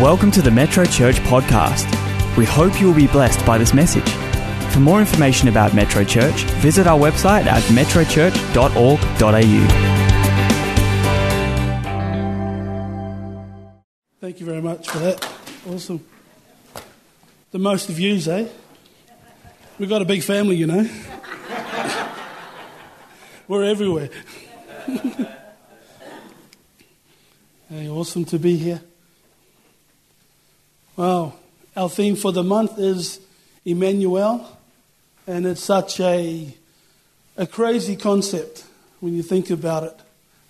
Welcome to the Metro Church podcast. We hope you will be blessed by this message. For more information about Metro Church, visit our website at metrochurch.org.au. Thank you very much for that. Awesome. The most views, eh? We've got a big family, you know. We're everywhere. hey, awesome to be here. Well, our theme for the month is Emmanuel, and it's such a, a crazy concept when you think about it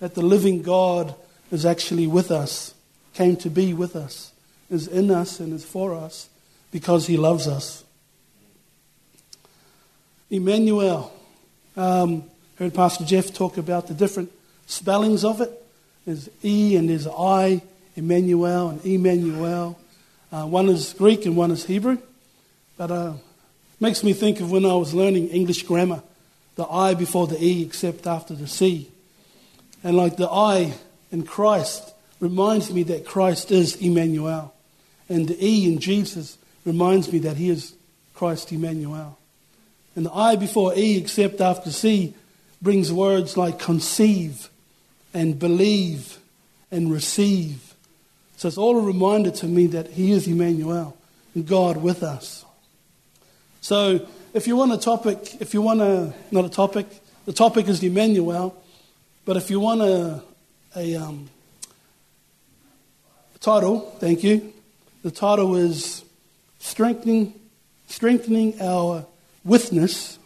that the living God is actually with us, came to be with us, is in us, and is for us because he loves us. Emmanuel. Um, heard Pastor Jeff talk about the different spellings of it. There's E and there's I, Immanuel and Emmanuel. Uh, one is Greek and one is Hebrew. But uh, makes me think of when I was learning English grammar, the I before the E except after the C. And like the I in Christ reminds me that Christ is Emmanuel. And the E in Jesus reminds me that he is Christ Emmanuel. And the I before E except after C brings words like conceive and believe and receive so it's all a reminder to me that He is Emmanuel God with us. So if you want a topic, if you want a, not a topic, the topic is Emmanuel, but if you want a, a, um, title, thank you, the title is Strengthening, strengthening Our Witness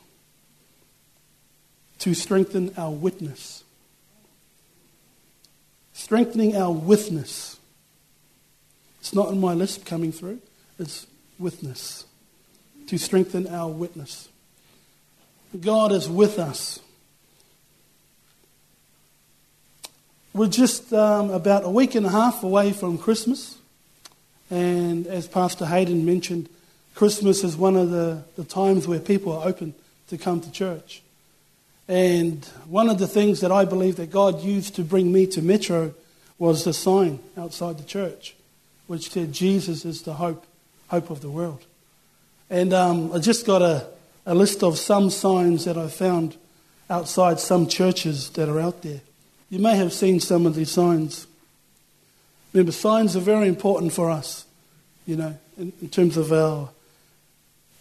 to Strengthen Our Witness. Strengthening our witness. It's not in my list coming through, it's witness, to strengthen our witness. God is with us. We're just um, about a week and a half away from Christmas. And as Pastor Hayden mentioned, Christmas is one of the, the times where people are open to come to church. And one of the things that I believe that God used to bring me to Metro was the sign outside the church which said Jesus is the hope, hope of the world. And um, I just got a, a list of some signs that I found outside some churches that are out there. You may have seen some of these signs. Remember, signs are very important for us, you know, in, in terms of our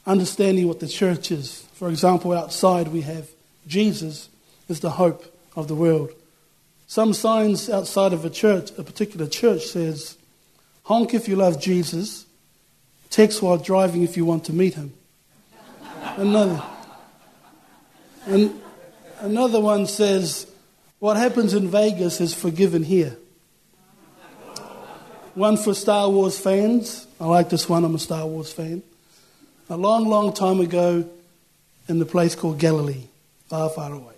understanding what the church is. For example, outside we have Jesus is the hope of the world. Some signs outside of a church, a particular church, says Honk if you love Jesus. Text while driving if you want to meet him. Another. And another one says, What happens in Vegas is forgiven here. One for Star Wars fans. I like this one, I'm a Star Wars fan. A long, long time ago in the place called Galilee, far, far away.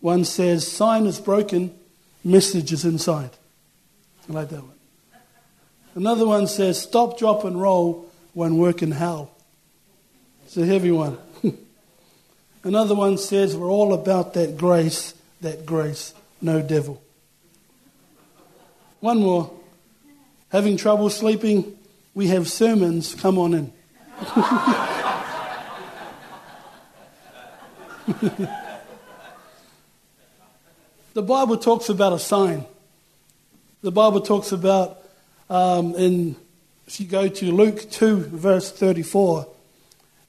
One says, Sign is broken, message is inside. I like that one. Another one says, stop, drop, and roll when working hell. It's a heavy one. Another one says, we're all about that grace, that grace, no devil. One more. Having trouble sleeping, we have sermons, come on in. the Bible talks about a sign. The Bible talks about um, in, if you go to Luke 2, verse 34,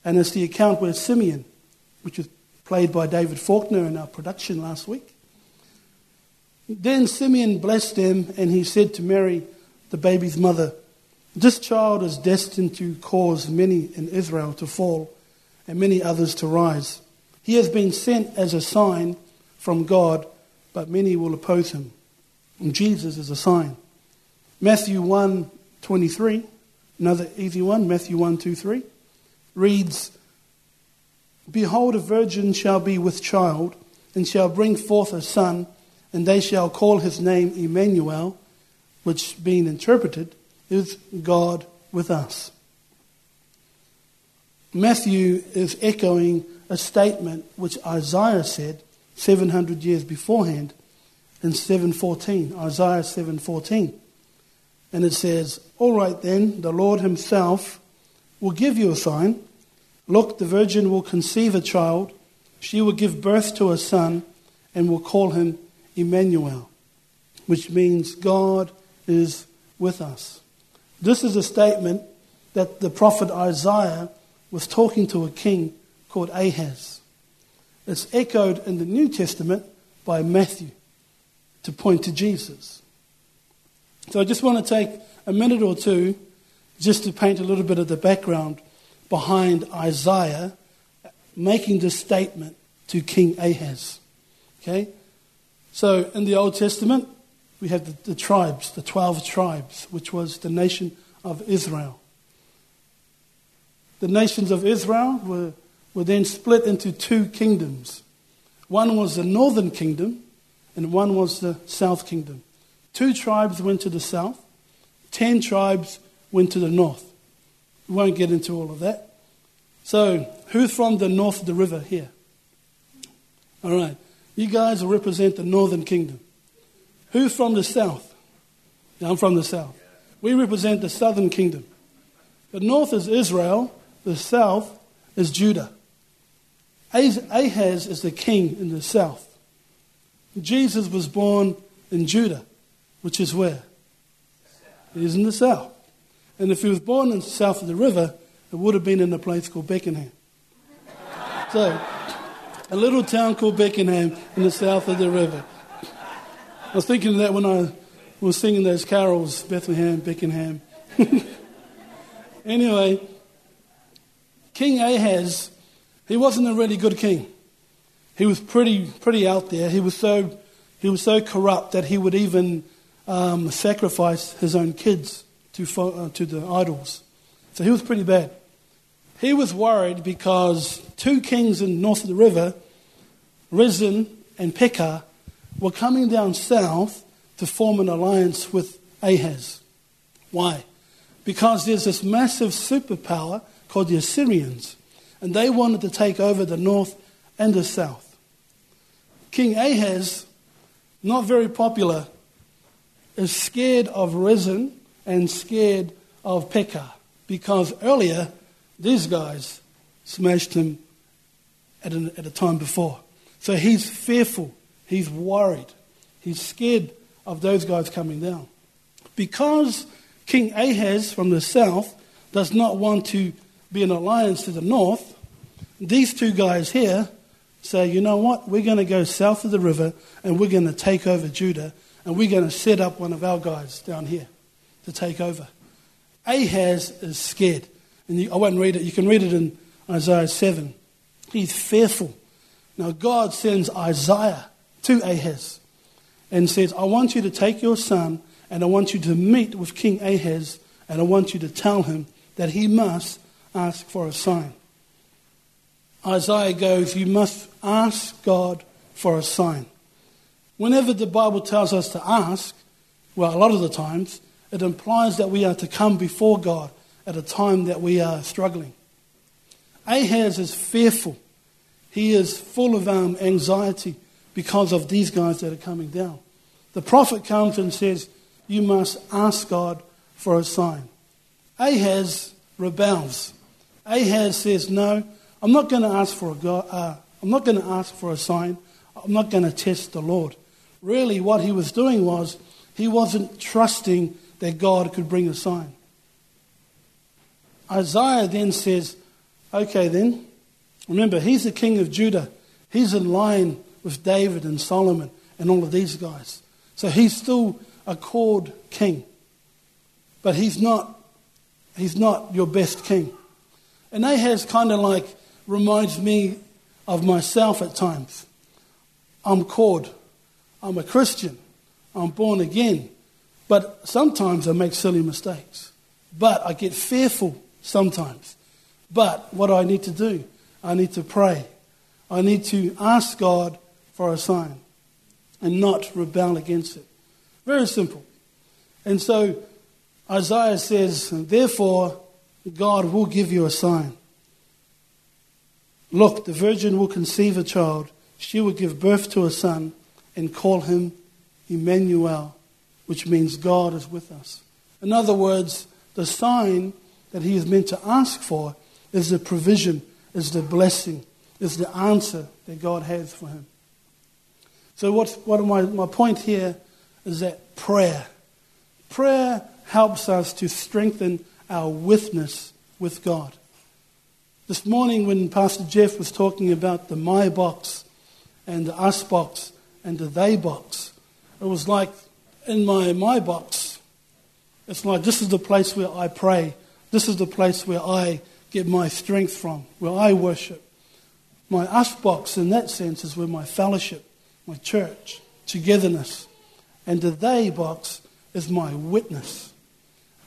and it's the account where Simeon, which was played by David Faulkner in our production last week. Then Simeon blessed them, and he said to Mary, the baby's mother, This child is destined to cause many in Israel to fall and many others to rise. He has been sent as a sign from God, but many will oppose him. And Jesus is a sign. Matthew 1 23, another easy one, Matthew 1 2 3, reads, Behold, a virgin shall be with child, and shall bring forth a son, and they shall call his name Emmanuel, which being interpreted is God with us. Matthew is echoing a statement which Isaiah said 700 years beforehand in 7:14, Isaiah 7:14. And it says, All right then, the Lord Himself will give you a sign. Look, the virgin will conceive a child. She will give birth to a son and will call him Emmanuel, which means God is with us. This is a statement that the prophet Isaiah was talking to a king called Ahaz. It's echoed in the New Testament by Matthew to point to Jesus. So I just want to take a minute or two just to paint a little bit of the background behind Isaiah making this statement to King Ahaz. Okay? So in the Old Testament, we have the, the tribes, the 12 tribes, which was the nation of Israel. The nations of Israel were, were then split into two kingdoms. One was the northern kingdom, and one was the south kingdom. Two tribes went to the south, ten tribes went to the north. We won't get into all of that. So, who's from the north of the river here? All right. You guys represent the northern kingdom. Who's from the south? Yeah, I'm from the south. We represent the southern kingdom. The north is Israel, the south is Judah. Ahaz is the king in the south. Jesus was born in Judah, which is where? It is in the south. And if he was born in the south of the river, it would have been in a place called Beckenham. So, a little town called Beckenham in the south of the river. I was thinking of that when I was singing those carols, Bethlehem, Beckenham. anyway, King Ahaz, he wasn't a really good king. He was pretty, pretty out there. He was so, he was so corrupt that he would even um, sacrifice his own kids to, uh, to the idols. So he was pretty bad. He was worried because two kings in north of the river, Rezin and Pekah, were coming down south to form an alliance with Ahaz. Why? Because there's this massive superpower called the Assyrians, and they wanted to take over the north and the south. King Ahaz, not very popular, is scared of Rezin and scared of Pekah because earlier these guys smashed him at, an, at a time before. So he's fearful, he's worried, he's scared of those guys coming down. Because King Ahaz from the south does not want to be an alliance to the north, these two guys here say, you know what, we're going to go south of the river and we're going to take over Judah and we're going to set up one of our guys down here to take over. Ahaz is scared. And you, I won't read it. You can read it in Isaiah 7. He's fearful. Now, God sends Isaiah to Ahaz and says, I want you to take your son and I want you to meet with King Ahaz and I want you to tell him that he must ask for a sign. Isaiah goes, You must ask God for a sign. Whenever the Bible tells us to ask, well, a lot of the times, it implies that we are to come before God at a time that we are struggling. Ahaz is fearful. He is full of um, anxiety because of these guys that are coming down. The prophet comes and says, You must ask God for a sign. Ahaz rebels. Ahaz says, No, I'm not going to ask for a God, uh, I'm not going to ask for a sign. I'm not going to test the Lord. Really, what he was doing was he wasn't trusting that God could bring a sign. Isaiah then says, okay, then, remember, he's the king of Judah. He's in line with David and Solomon and all of these guys. So he's still a called king. But he's not, he's not your best king. And Ahaz kind of like reminds me of myself at times. I'm called. I'm a Christian. I'm born again. But sometimes I make silly mistakes. But I get fearful sometimes. But what do I need to do? I need to pray. I need to ask God for a sign and not rebel against it. Very simple. And so Isaiah says, Therefore, God will give you a sign. Look, the virgin will conceive a child. She will give birth to a son and call him Emmanuel, which means God is with us. In other words, the sign that he is meant to ask for is the provision, is the blessing, is the answer that God has for him. So, what's, what my, my point here is that prayer. Prayer helps us to strengthen our witness with God. This morning, when Pastor Jeff was talking about the my box and the us box and the they box, it was like in my my box, it's like this is the place where I pray. This is the place where I get my strength from, where I worship. My us box, in that sense, is where my fellowship my church, togetherness. And the they box is my witness.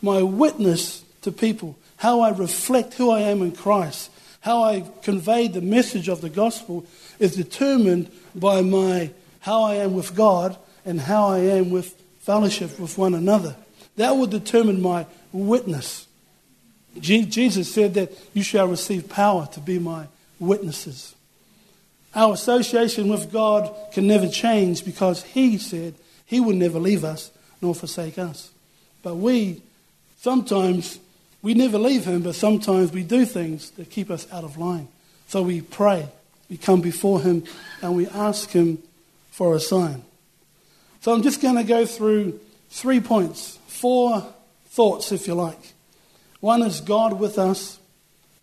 My witness to people, how I reflect who I am in Christ, how I convey the message of the gospel is determined by my how I am with God and how I am with fellowship with one another. That will determine my witness. Jesus said that you shall receive power to be my witnesses. Our association with God can never change because He said He would never leave us nor forsake us. But we, sometimes, we never leave Him, but sometimes we do things that keep us out of line. So we pray, we come before Him, and we ask Him for a sign. So I'm just going to go through three points, four thoughts, if you like. One is God with us.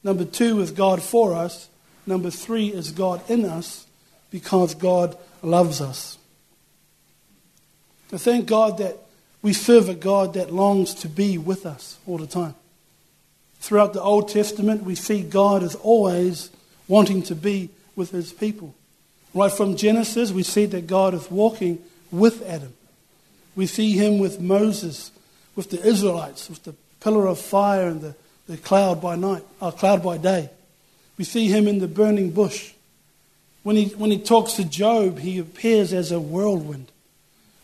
Number two is God for us. Number three is God in us because God loves us. I thank God that we serve a God that longs to be with us all the time. Throughout the Old Testament, we see God as always wanting to be with his people. Right from Genesis, we see that God is walking with Adam. We see him with Moses, with the Israelites, with the pillar of fire and the, the cloud by night, or uh, cloud by day. We see him in the burning bush. When he, when he talks to Job, he appears as a whirlwind.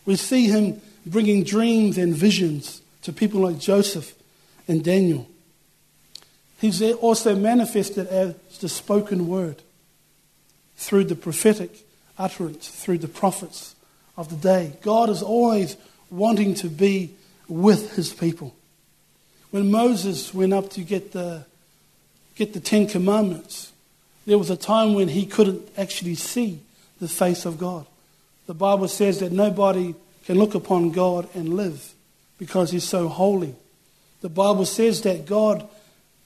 We see him bringing dreams and visions to people like Joseph and Daniel. He's also manifested as the spoken word through the prophetic utterance, through the prophets of the day. God is always wanting to be with his people. When Moses went up to get the get the Ten Commandments, there was a time when he couldn't actually see the face of God. The Bible says that nobody can look upon God and live because he's so holy. The Bible says that God,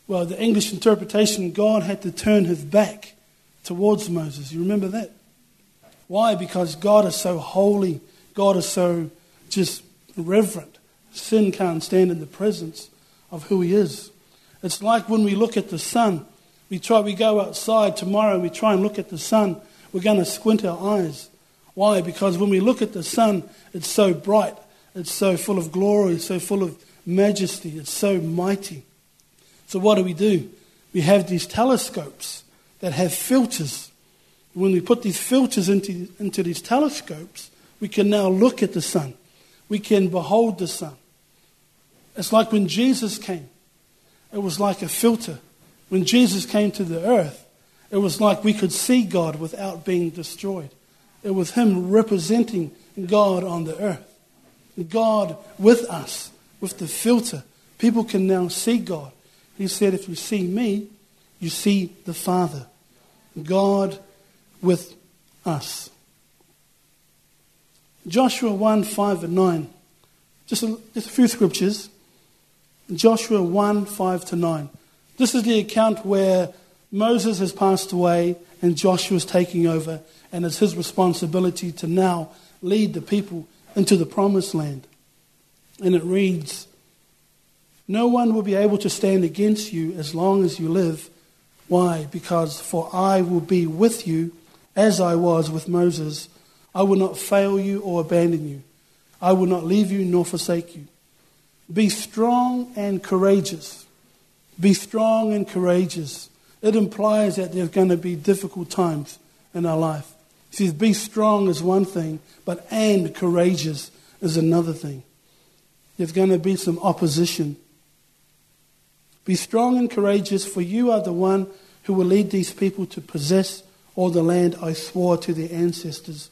well, the English interpretation, God had to turn his back towards Moses. You remember that? Why? Because God is so holy. God is so just reverent. Sin can't stand in the presence of who he is. It's like when we look at the sun. We try, we go outside tomorrow and we try and look at the sun. We're going to squint our eyes. Why? Because when we look at the sun, it's so bright. It's so full of glory. It's so full of majesty. It's so mighty. So what do we do? We have these telescopes that have filters. When we put these filters into, into these telescopes, we can now look at the sun. We can behold the sun. It's like when Jesus came. It was like a filter. When Jesus came to the earth, it was like we could see God without being destroyed. It was Him representing God on the earth. God with us, with the filter. People can now see God. He said, If you see me, you see the Father. God with us. Joshua 1 5 and 9. Just a, just a few scriptures. Joshua 1 5 to 9. This is the account where Moses has passed away and Joshua is taking over, and it's his responsibility to now lead the people into the promised land. And it reads No one will be able to stand against you as long as you live. Why? Because for I will be with you as I was with Moses. I will not fail you or abandon you. I will not leave you nor forsake you. Be strong and courageous. Be strong and courageous. It implies that there's going to be difficult times in our life. It says, be strong is one thing, but and courageous is another thing. There's going to be some opposition. Be strong and courageous, for you are the one who will lead these people to possess all the land I swore to their ancestors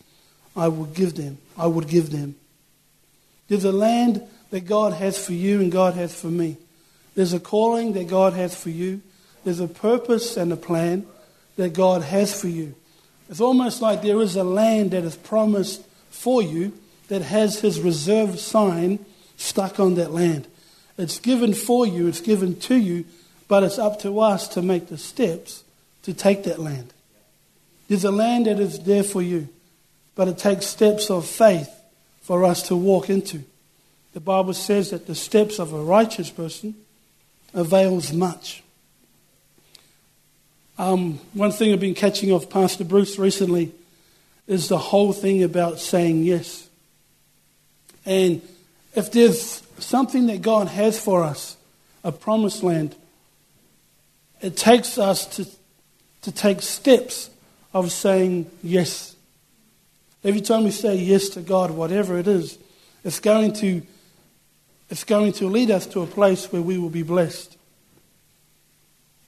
I will give them. I would give them. There's a land that God has for you and God has for me. There's a calling that God has for you. There's a purpose and a plan that God has for you. It's almost like there is a land that is promised for you that has his reserved sign stuck on that land. It's given for you, it's given to you, but it's up to us to make the steps to take that land. There's a land that is there for you, but it takes steps of faith for us to walk into. The Bible says that the steps of a righteous person avails much. Um, one thing I've been catching off Pastor Bruce recently is the whole thing about saying yes. And if there's something that God has for us, a promised land, it takes us to, to take steps of saying yes. Every time we say yes to God, whatever it is, it's going to, it's going to lead us to a place where we will be blessed.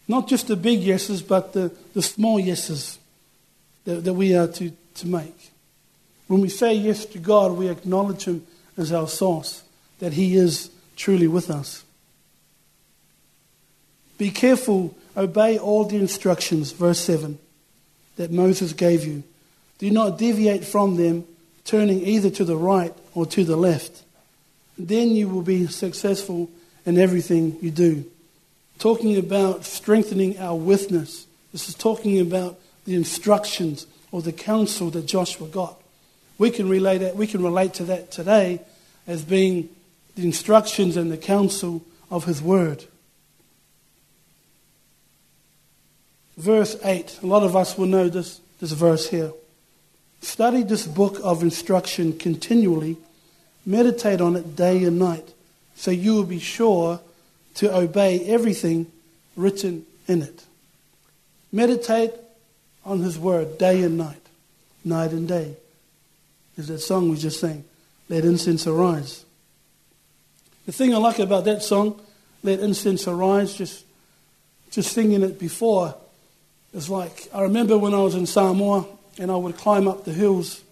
Not just the big yeses, but the, the small yeses that, that we are to, to make. When we say yes to God, we acknowledge Him as our source, that He is truly with us. Be careful, obey all the instructions, verse 7, that Moses gave you. Do not deviate from them, turning either to the right or to the left. Then you will be successful in everything you do. Talking about strengthening our witness. This is talking about the instructions or the counsel that Joshua got. We can relate that, we can relate to that today as being the instructions and the counsel of his word. Verse 8. A lot of us will know this, this verse here. Study this book of instruction continually, meditate on it day and night, so you will be sure to obey everything written in it. Meditate on His Word day and night, night and day. Is that song we just sang? Let incense arise. The thing I like about that song, Let Incense Arise, just, just singing it before, is like I remember when I was in Samoa and I would climb up the hills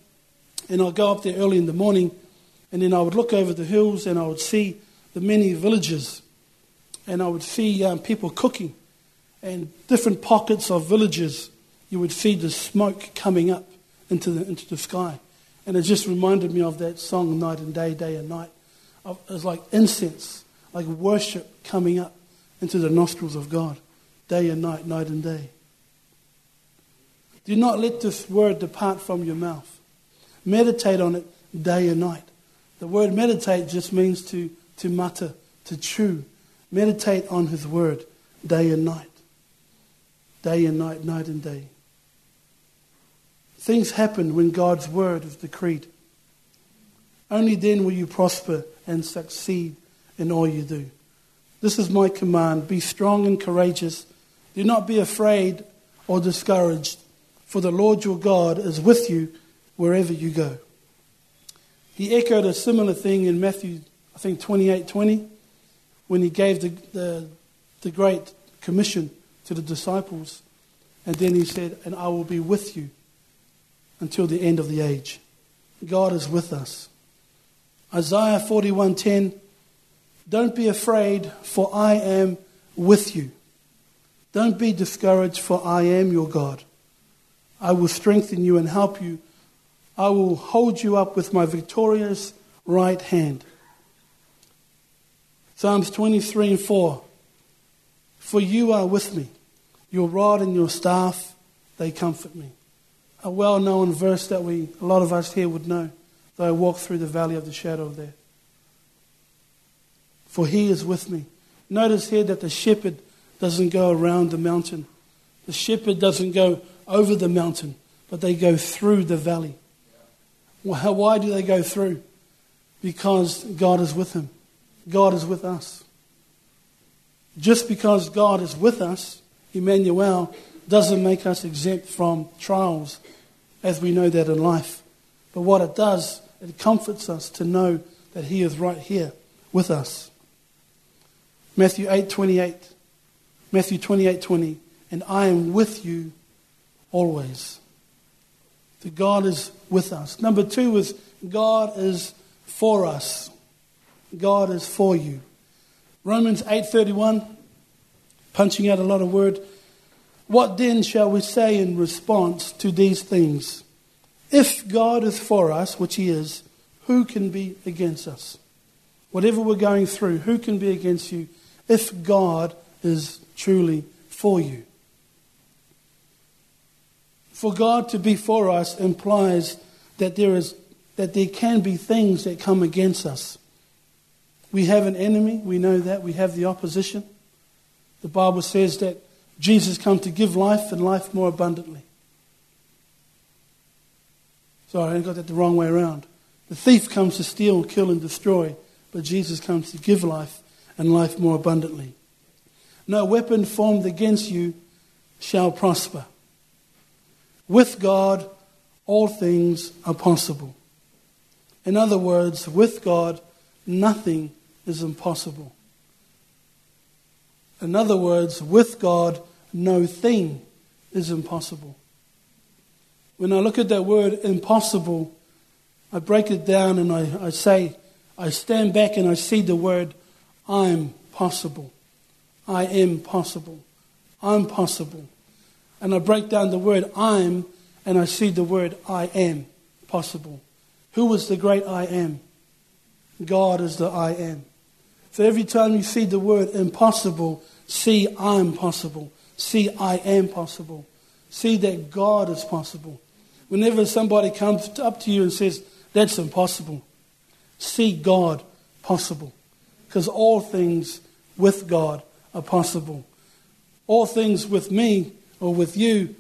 and I'd go up there early in the morning and then I would look over the hills and I would see the many villages and I would see um, people cooking and different pockets of villages. You would see the smoke coming up into the, into the sky. And it just reminded me of that song, Night and Day, Day and Night. It was like incense, like worship coming up into the nostrils of God, day and night, night and day. Do not let this word depart from your mouth. Meditate on it day and night. The word meditate just means to, to mutter, to chew. Meditate on his word day and night. Day and night, night and day. Things happen when God's word is decreed. Only then will you prosper and succeed in all you do. This is my command be strong and courageous. Do not be afraid or discouraged, for the Lord your God is with you wherever you go. He echoed a similar thing in Matthew, I think 28 20, when he gave the, the, the Great Commission to the disciples. And then he said, And I will be with you until the end of the age. God is with us. Isaiah 41:10 Don't be afraid for I am with you. Don't be discouraged for I am your God. I will strengthen you and help you. I will hold you up with my victorious right hand. Psalms 23 and 4. For you are with me. Your rod and your staff, they comfort me. A well known verse that we, a lot of us here would know though I walk through the valley of the shadow of death. For he is with me. Notice here that the shepherd doesn't go around the mountain. The shepherd doesn't go over the mountain, but they go through the valley. Why do they go through? Because God is with him. God is with us. Just because God is with us, Emmanuel, doesn't make us exempt from trials, as we know that in life. But what it does it comforts us to know that He is right here with us. Matthew 8 28. Matthew 28 20. And I am with you always. That God is with us. Number two is God is for us. God is for you. Romans 8:31 punching out a lot of word. What then shall we say in response to these things? If God is for us, which he is, who can be against us? Whatever we're going through, who can be against you if God is truly for you? For God to be for us implies that there, is, that there can be things that come against us. We have an enemy, we know that. We have the opposition. The Bible says that Jesus came to give life and life more abundantly. Sorry, I got that the wrong way around. The thief comes to steal, kill, and destroy, but Jesus comes to give life and life more abundantly. No weapon formed against you shall prosper. With God, all things are possible. In other words, with God, nothing is impossible. In other words, with God, no thing is impossible. When I look at that word impossible, I break it down and I, I say, I stand back and I see the word I'm possible. I am possible. I'm possible. And I break down the word I'm and I see the word I am possible. Who was the great I am? God is the I am. So every time you see the word impossible, see I'm possible. See I am possible. See that God is possible. Whenever somebody comes up to you and says, that's impossible, see God possible. Because all things with God are possible. All things with me or with you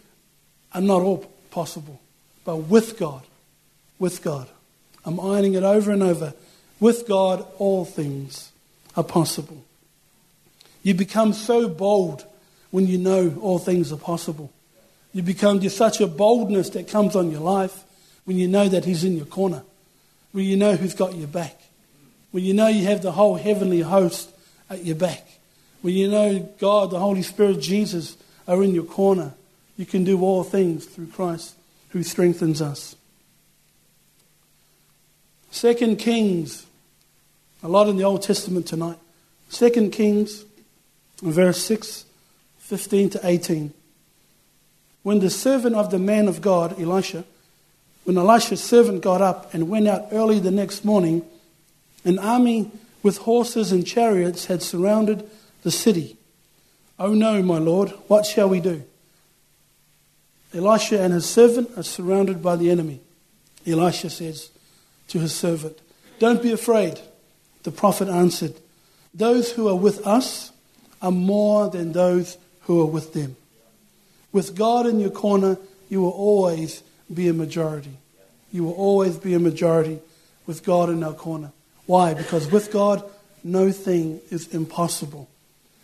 are not all possible. But with God, with God. I'm ironing it over and over. With God, all things are possible. You become so bold when you know all things are possible. You become just such a boldness that comes on your life when you know that He's in your corner, when you know who's got your back, when you know you have the whole heavenly host at your back, when you know God, the Holy Spirit, Jesus are in your corner. You can do all things through Christ who strengthens us. Second Kings, a lot in the Old Testament tonight. Second Kings, verse 6, 15 to 18. When the servant of the man of God, Elisha, when Elisha's servant got up and went out early the next morning, an army with horses and chariots had surrounded the city. Oh no, my Lord, what shall we do? Elisha and his servant are surrounded by the enemy. Elisha says to his servant, Don't be afraid. The prophet answered, Those who are with us are more than those who are with them. With God in your corner, you will always be a majority. You will always be a majority with God in our corner. Why? Because with God, no thing is impossible.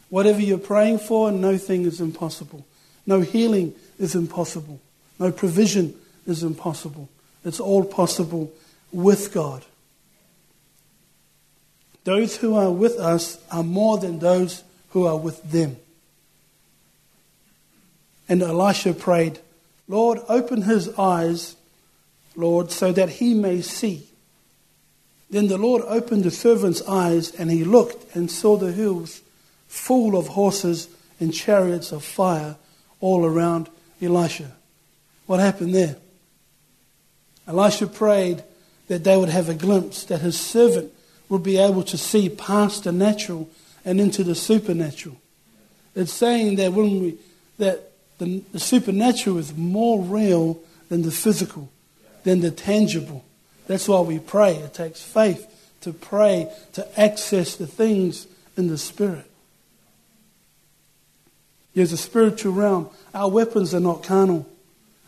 Whatever you're praying for, no thing is impossible. No healing is impossible. No provision is impossible. It's all possible with God. Those who are with us are more than those who are with them. And Elisha prayed, Lord, open his eyes, Lord, so that he may see. Then the Lord opened the servant's eyes, and he looked and saw the hills full of horses and chariots of fire all around Elisha. What happened there? Elisha prayed that they would have a glimpse, that his servant would be able to see past the natural and into the supernatural. It's saying that when we that the, the supernatural is more real than the physical, than the tangible. That's why we pray. It takes faith to pray, to access the things in the spirit. There's a spiritual realm. Our weapons are not carnal.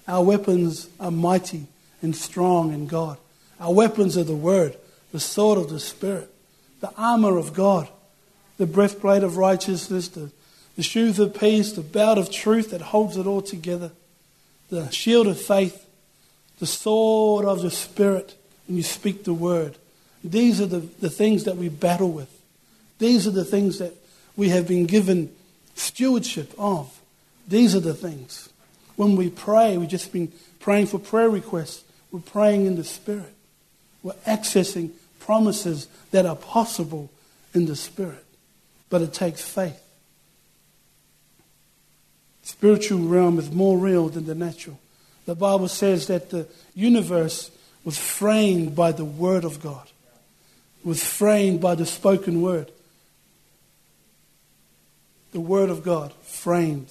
Our weapons are mighty and strong in God. Our weapons are the Word, the sword of the Spirit, the armor of God, the breastplate of righteousness, the, the shoes of peace, the belt of truth that holds it all together, the shield of faith, the sword of the Spirit, and you speak the Word. These are the, the things that we battle with. These are the things that we have been given stewardship of. These are the things. When we pray, we've just been praying for prayer requests. We're praying in the Spirit. We're accessing promises that are possible in the Spirit. But it takes faith. Spiritual realm is more real than the natural. The Bible says that the universe was framed by the Word of God, was framed by the spoken Word. The Word of God framed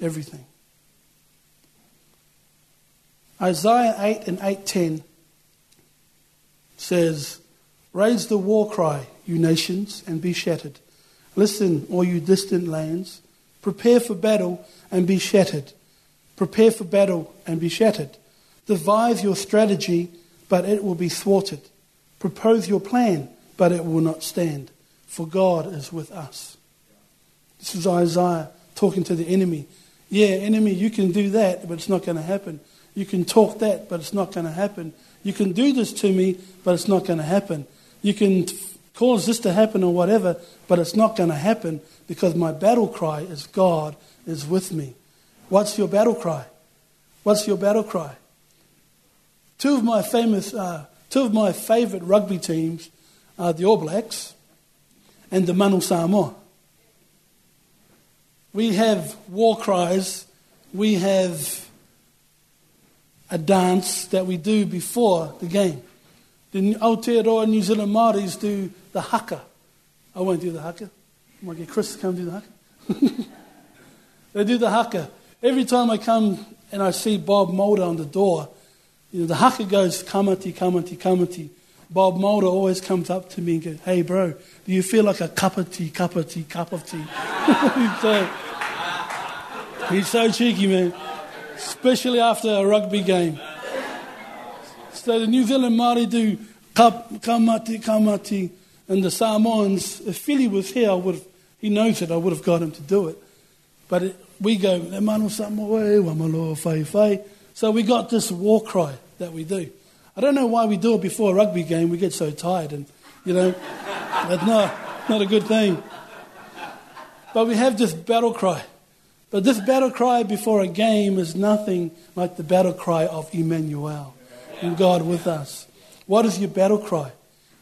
everything. Isaiah 8 and 8:10 says, "Raise the war cry, you nations, and be shattered. Listen, all you distant lands, prepare for battle and be shattered. Prepare for battle and be shattered. Devise your strategy, but it will be thwarted. Propose your plan, but it will not stand, for God is with us." This is Isaiah talking to the enemy. Yeah, enemy, you can do that, but it's not going to happen. You can talk that, but it's not going to happen. You can do this to me, but it's not going to happen. You can cause this to happen or whatever, but it's not going to happen because my battle cry is God is with me. What's your battle cry? What's your battle cry? Two of my famous, uh, two of my favourite rugby teams are the All Blacks and the Manu Samoa. We have war cries. We have a dance that we do before the game. The Aotearoa New Zealand Māoris do the haka. I won't do the haka. I might get Chris to come do the haka. they do the haka. Every time I come and I see Bob Mulder on the door, you know, the haka goes ka mate, kamati, ka mate. Bob Mulder always comes up to me and goes, hey bro, do you feel like a cup of tea, cup of tea, cup of tea? so, he's so cheeky, man especially after a rugby game. So the New Zealand Māori do ka mate, kamati, and the Samoans, if Philly was here, I would have, he knows it, I would have got him to do it. But it, we go, manu Samoa, wamalo, fai, fai. So we got this war cry that we do. I don't know why we do it before a rugby game. We get so tired, and you know, that's not, not a good thing. But we have this battle cry. But this battle cry before a game is nothing like the battle cry of Emmanuel and God with us. What is your battle cry?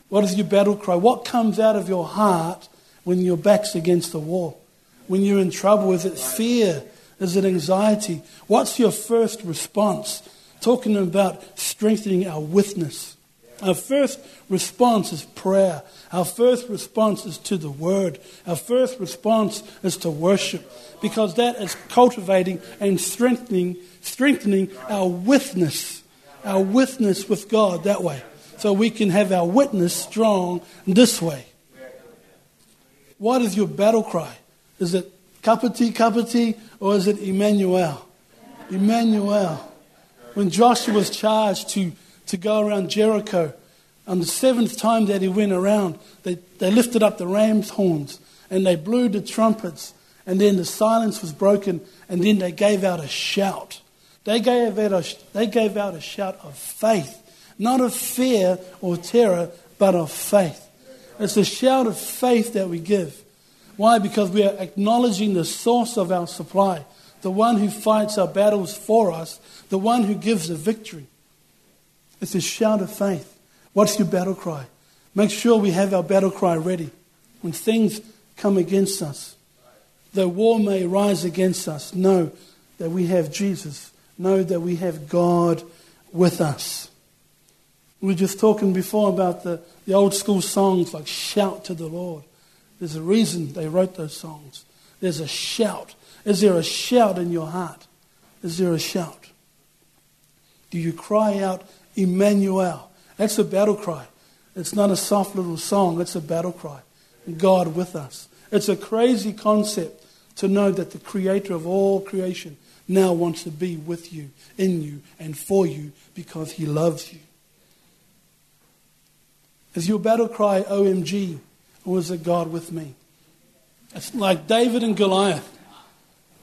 What is your battle cry? What comes out of your heart when your back's against the wall? When you're in trouble? Is it fear? Is it anxiety? What's your first response? Talking about strengthening our witness. Our first response is prayer. Our first response is to the word. Our first response is to worship because that is cultivating and strengthening strengthening our witness, our witness with God that way. So we can have our witness strong this way. What is your battle cry? Is it kapati kapati or is it Emmanuel? Emmanuel. When Joshua was charged to to go around Jericho. On the seventh time that he went around, they, they lifted up the ram's horns and they blew the trumpets, and then the silence was broken, and then they gave out a shout. They gave out a, they gave out a shout of faith, not of fear or terror, but of faith. It's a shout of faith that we give. Why? Because we are acknowledging the source of our supply, the one who fights our battles for us, the one who gives the victory. It's a shout of faith. What's your battle cry? Make sure we have our battle cry ready when things come against us. Though war may rise against us, know that we have Jesus. Know that we have God with us. We were just talking before about the, the old school songs like Shout to the Lord. There's a reason they wrote those songs. There's a shout. Is there a shout in your heart? Is there a shout? Do you cry out Emmanuel. That's a battle cry. It's not a soft little song, it's a battle cry. God with us. It's a crazy concept to know that the creator of all creation now wants to be with you, in you, and for you because he loves you. Is your battle cry OMG or is it God with me? It's like David and Goliath.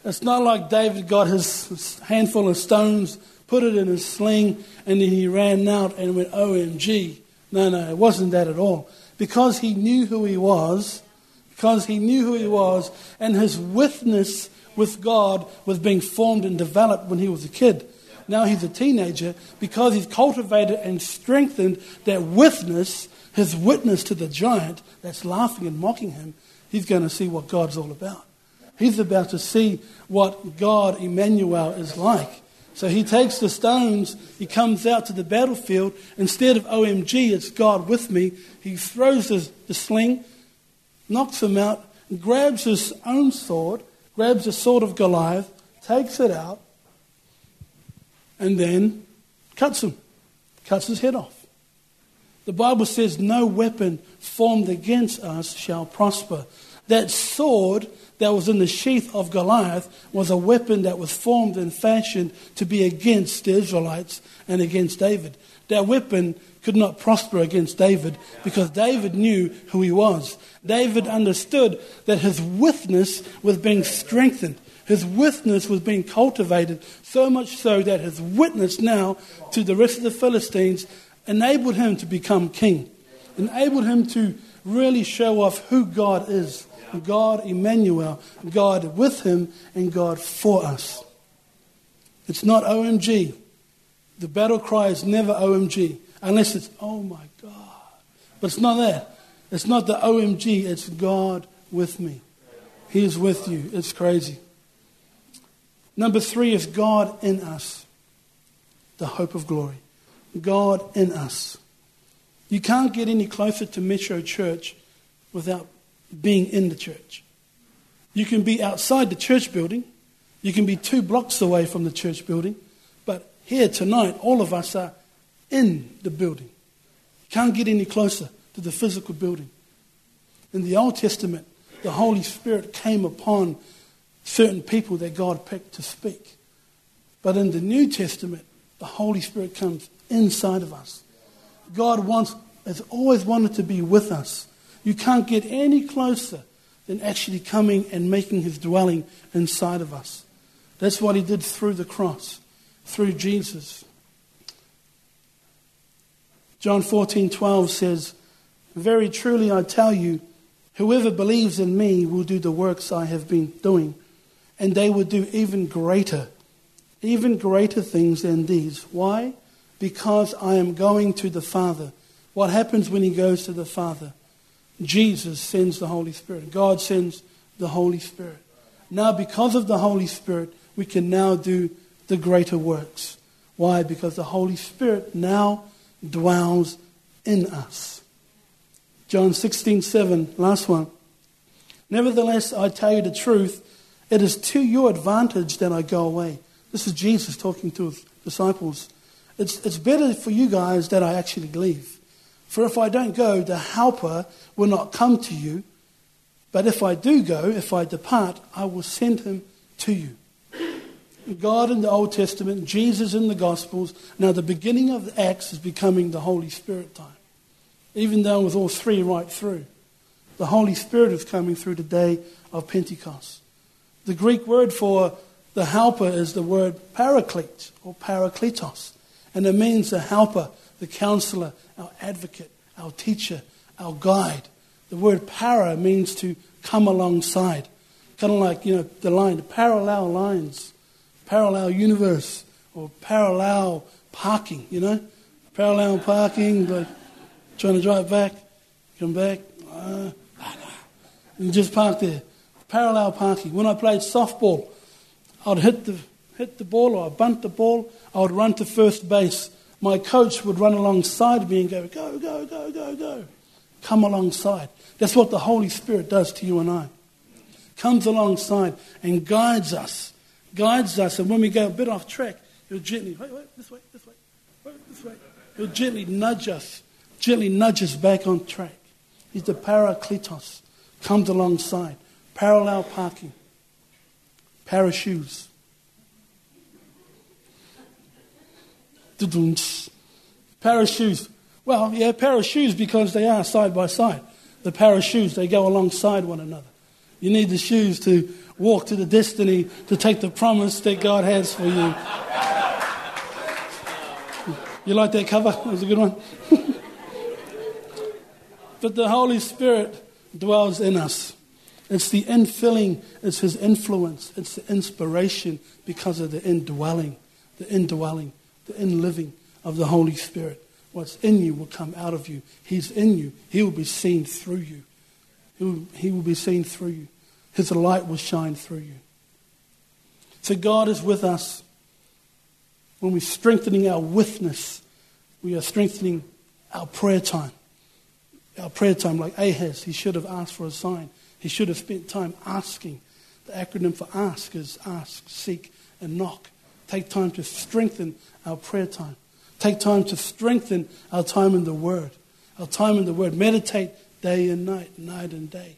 It's not like David got his handful of stones put it in a sling, and then he ran out and went, OMG. No, no, it wasn't that at all. Because he knew who he was, because he knew who he was, and his witness with God was being formed and developed when he was a kid. Now he's a teenager, because he's cultivated and strengthened that witness, his witness to the giant that's laughing and mocking him, he's going to see what God's all about. He's about to see what God, Emmanuel, is like. So he takes the stones, he comes out to the battlefield. Instead of OMG, it's God with me, he throws the, sling, knocks him out, grabs his own sword, grabs the sword of Goliath, takes it out, and then cuts him, cuts his head off. The Bible says, No weapon formed against us shall prosper. That sword that was in the sheath of Goliath was a weapon that was formed and fashioned to be against the Israelites and against David. That weapon could not prosper against David because David knew who he was. David understood that his witness was being strengthened. His witness was being cultivated so much so that his witness now to the rest of the Philistines enabled him to become king, enabled him to really show off who God is. God Emmanuel, God with him, and God for us. It's not OMG. The battle cry is never OMG, unless it's, oh my God. But it's not that. It's not the OMG, it's God with me. He is with you. It's crazy. Number three is God in us, the hope of glory. God in us. You can't get any closer to Metro Church without being in the church. You can be outside the church building, you can be two blocks away from the church building, but here tonight, all of us are in the building. You can't get any closer to the physical building. In the Old Testament, the Holy Spirit came upon certain people that God picked to speak. But in the New Testament, the Holy Spirit comes inside of us. God wants, has always wanted to be with us. You can't get any closer than actually coming and making his dwelling inside of us. That's what he did through the cross, through Jesus. John 14:12 says, "Very truly I tell you, whoever believes in me will do the works I have been doing, and they will do even greater, even greater things than these. Why? Because I am going to the Father. What happens when he goes to the Father? Jesus sends the Holy Spirit. God sends the Holy Spirit. Now, because of the Holy Spirit, we can now do the greater works. Why? Because the Holy Spirit now dwells in us. John 16, 7, last one. Nevertheless, I tell you the truth, it is to your advantage that I go away. This is Jesus talking to his disciples. It's, it's better for you guys that I actually leave. For if I don't go, the Helper will not come to you. But if I do go, if I depart, I will send him to you. God in the Old Testament, Jesus in the Gospels. Now, the beginning of Acts is becoming the Holy Spirit time. Even though with all three right through. The Holy Spirit is coming through the day of Pentecost. The Greek word for the helper is the word paraclete or parakletos. And it means the helper, the counselor, our advocate, our teacher, our guide. The word para means to come alongside. Kind of like, you know, the line, the parallel lines, parallel universe, or parallel parking, you know? Parallel parking, like trying to drive back, come back, uh, and just park there. Parallel parking. When I played softball, I'd hit the, hit the ball or I'd bunt the ball, I would run to first base my coach would run alongside me and go, Go, go, go, go, go. Come alongside. That's what the Holy Spirit does to you and I. Comes alongside and guides us. Guides us. And when we go a bit off track, he'll gently, wait, wait, this way, this way, wait, this way. He'll gently nudge us, gently nudge us back on track. He's the parakletos. Comes alongside. Parallel parking. Parachutes. Shoes. Well, yeah, shoes because they are side by side. The shoes, they go alongside one another. You need the shoes to walk to the destiny, to take the promise that God has for you. You like that cover? That was a good one. but the Holy Spirit dwells in us. It's the infilling, it's His influence, it's the inspiration because of the indwelling, the indwelling the in living of the Holy Spirit. What's in you will come out of you. He's in you. He will be seen through you. He will, he will be seen through you. His light will shine through you. So God is with us when we're strengthening our witness. We are strengthening our prayer time. Our prayer time, like Ahaz, he should have asked for a sign. He should have spent time asking. The acronym for ask is ask, seek, and knock. Take time to strengthen our prayer time. Take time to strengthen our time in the Word. Our time in the Word. Meditate day and night, night and day.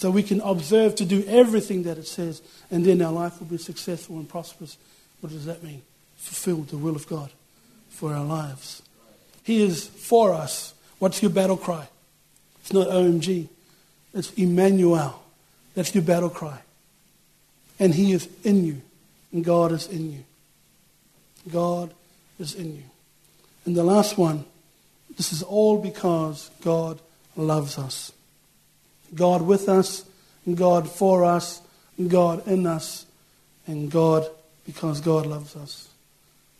So we can observe to do everything that it says, and then our life will be successful and prosperous. What does that mean? Fulfill the will of God for our lives. He is for us. What's your battle cry? It's not OMG, it's Emmanuel. That's your battle cry. And He is in you, and God is in you. God is in you. And the last one, this is all because God loves us. God with us, God for us, God in us, and God because God loves us.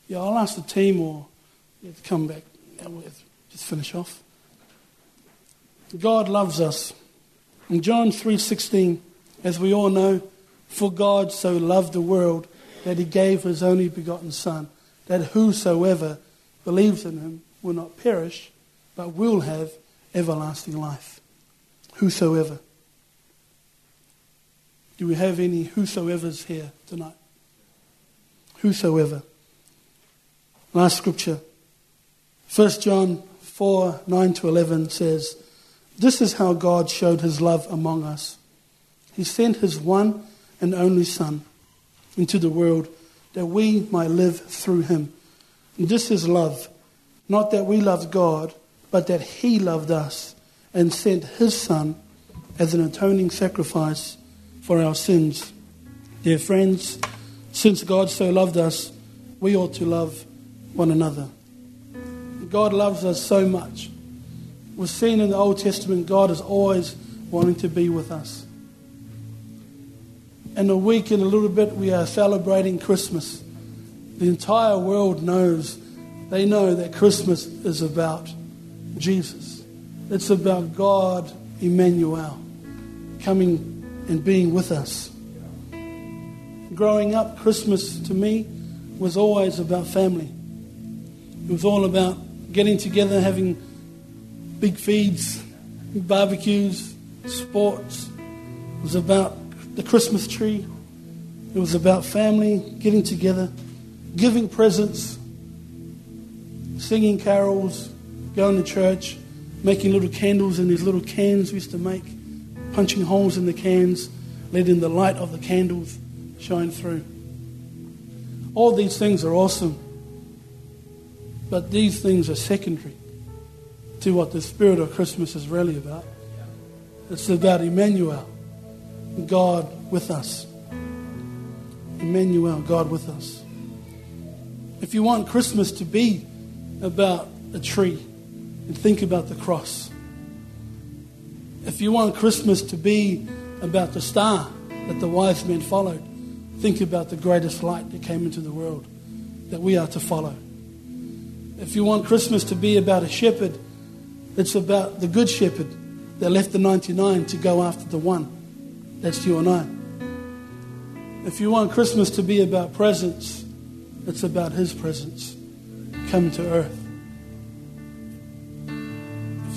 Yeah, I'll ask the team or yeah, to come back. Yeah, we'll just finish off. God loves us. In John 3:16, as we all know, for God so loved the world that he gave his only begotten son, that whosoever believes in him will not perish, but will have everlasting life. Whosoever. Do we have any whosoever's here tonight? Whosoever. Last scripture. 1 John 4 9 to 11 says, This is how God showed his love among us. He sent his one and only Son into the world that we might live through him. And this is love. Not that we loved God, but that he loved us and sent his Son as an atoning sacrifice for our sins. Dear friends, since God so loved us, we ought to love one another. God loves us so much. We've seen in the Old Testament, God is always wanting to be with us. In a week, in a little bit, we are celebrating Christmas. The entire world knows, they know that Christmas is about Jesus. It's about God, Emmanuel, coming and being with us. Growing up, Christmas to me was always about family. It was all about getting together, having big feeds, barbecues, sports. It was about the Christmas tree. It was about family, getting together, giving presents, singing carols, going to church, making little candles in these little cans we used to make, punching holes in the cans, letting the light of the candles shine through. All these things are awesome, but these things are secondary to what the spirit of Christmas is really about. It's about Emmanuel, God with us. Emmanuel, God with us. If you want Christmas to be about a tree, and think about the cross. If you want Christmas to be about the star that the wise men followed, think about the greatest light that came into the world that we are to follow. If you want Christmas to be about a shepherd, it's about the good shepherd that left the 99 to go after the one. That's you and I. If you want Christmas to be about presence, it's about his presence come to earth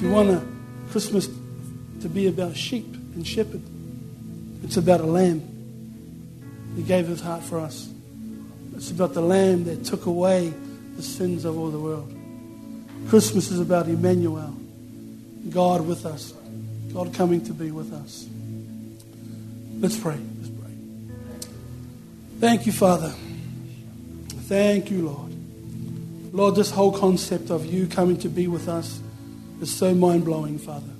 you want a Christmas to be about sheep and shepherd, it's about a lamb. He gave his heart for us. It's about the lamb that took away the sins of all the world. Christmas is about Emmanuel, God with us, God coming to be with us. Let's pray. Let's pray. Thank you, Father. Thank you, Lord. Lord, this whole concept of you coming to be with us is so mind blowing, Father.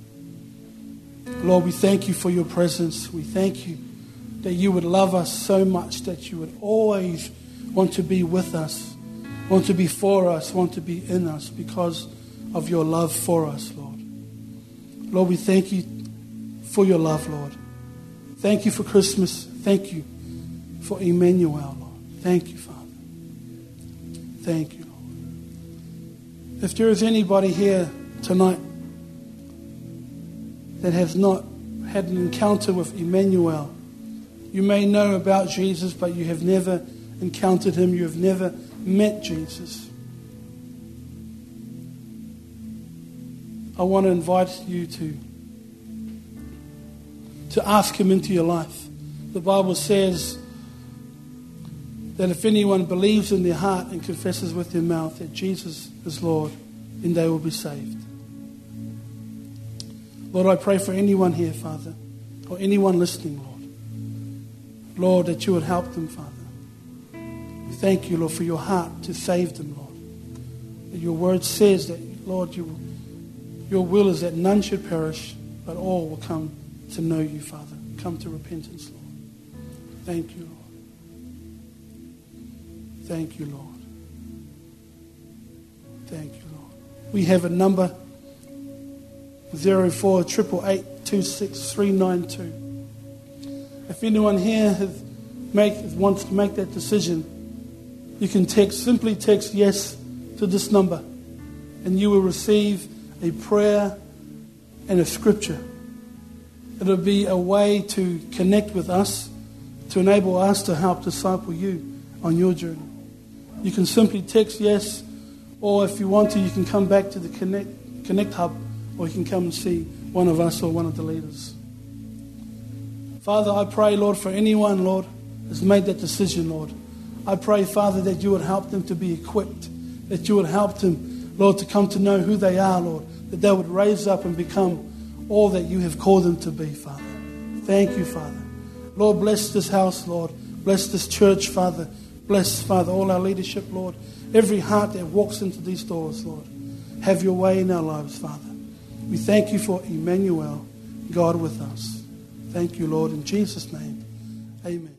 Lord, we thank you for your presence. We thank you that you would love us so much that you would always want to be with us, want to be for us, want to be in us because of your love for us, Lord. Lord, we thank you for your love, Lord. Thank you for Christmas. Thank you for Emmanuel, Lord. Thank you, Father. Thank you, Lord. If there is anybody here tonight that has not had an encounter with Emmanuel, you may know about Jesus, but you have never encountered him, you have never met Jesus. I want to invite you to, to ask him into your life. The Bible says that if anyone believes in their heart and confesses with their mouth that Jesus is Lord, then they will be saved. Lord, I pray for anyone here, Father, or anyone listening, Lord. Lord, that you would help them, Father. Thank you, Lord, for your heart to save them, Lord. That your word says that, Lord, you, your will is that none should perish, but all will come to know you, Father. Come to repentance, Lord. Thank you, Lord. Thank you, Lord. Thank you, Lord. We have a number 04 If anyone here has make, wants to make that decision, you can text, simply text yes to this number, and you will receive a prayer and a scripture. It'll be a way to connect with us, to enable us to help disciple you on your journey. You can simply text yes, or if you want to, you can come back to the Connect, Connect Hub, or you can come and see one of us or one of the leaders. Father, I pray, Lord, for anyone, Lord, has made that decision, Lord. I pray, Father, that you would help them to be equipped, that you would help them, Lord, to come to know who they are, Lord, that they would raise up and become all that you have called them to be, Father. Thank you, Father. Lord, bless this house, Lord. Bless this church, Father. Bless, Father, all our leadership, Lord. Every heart that walks into these doors, Lord. Have your way in our lives, Father. We thank you for Emmanuel, God with us. Thank you, Lord, in Jesus' name. Amen.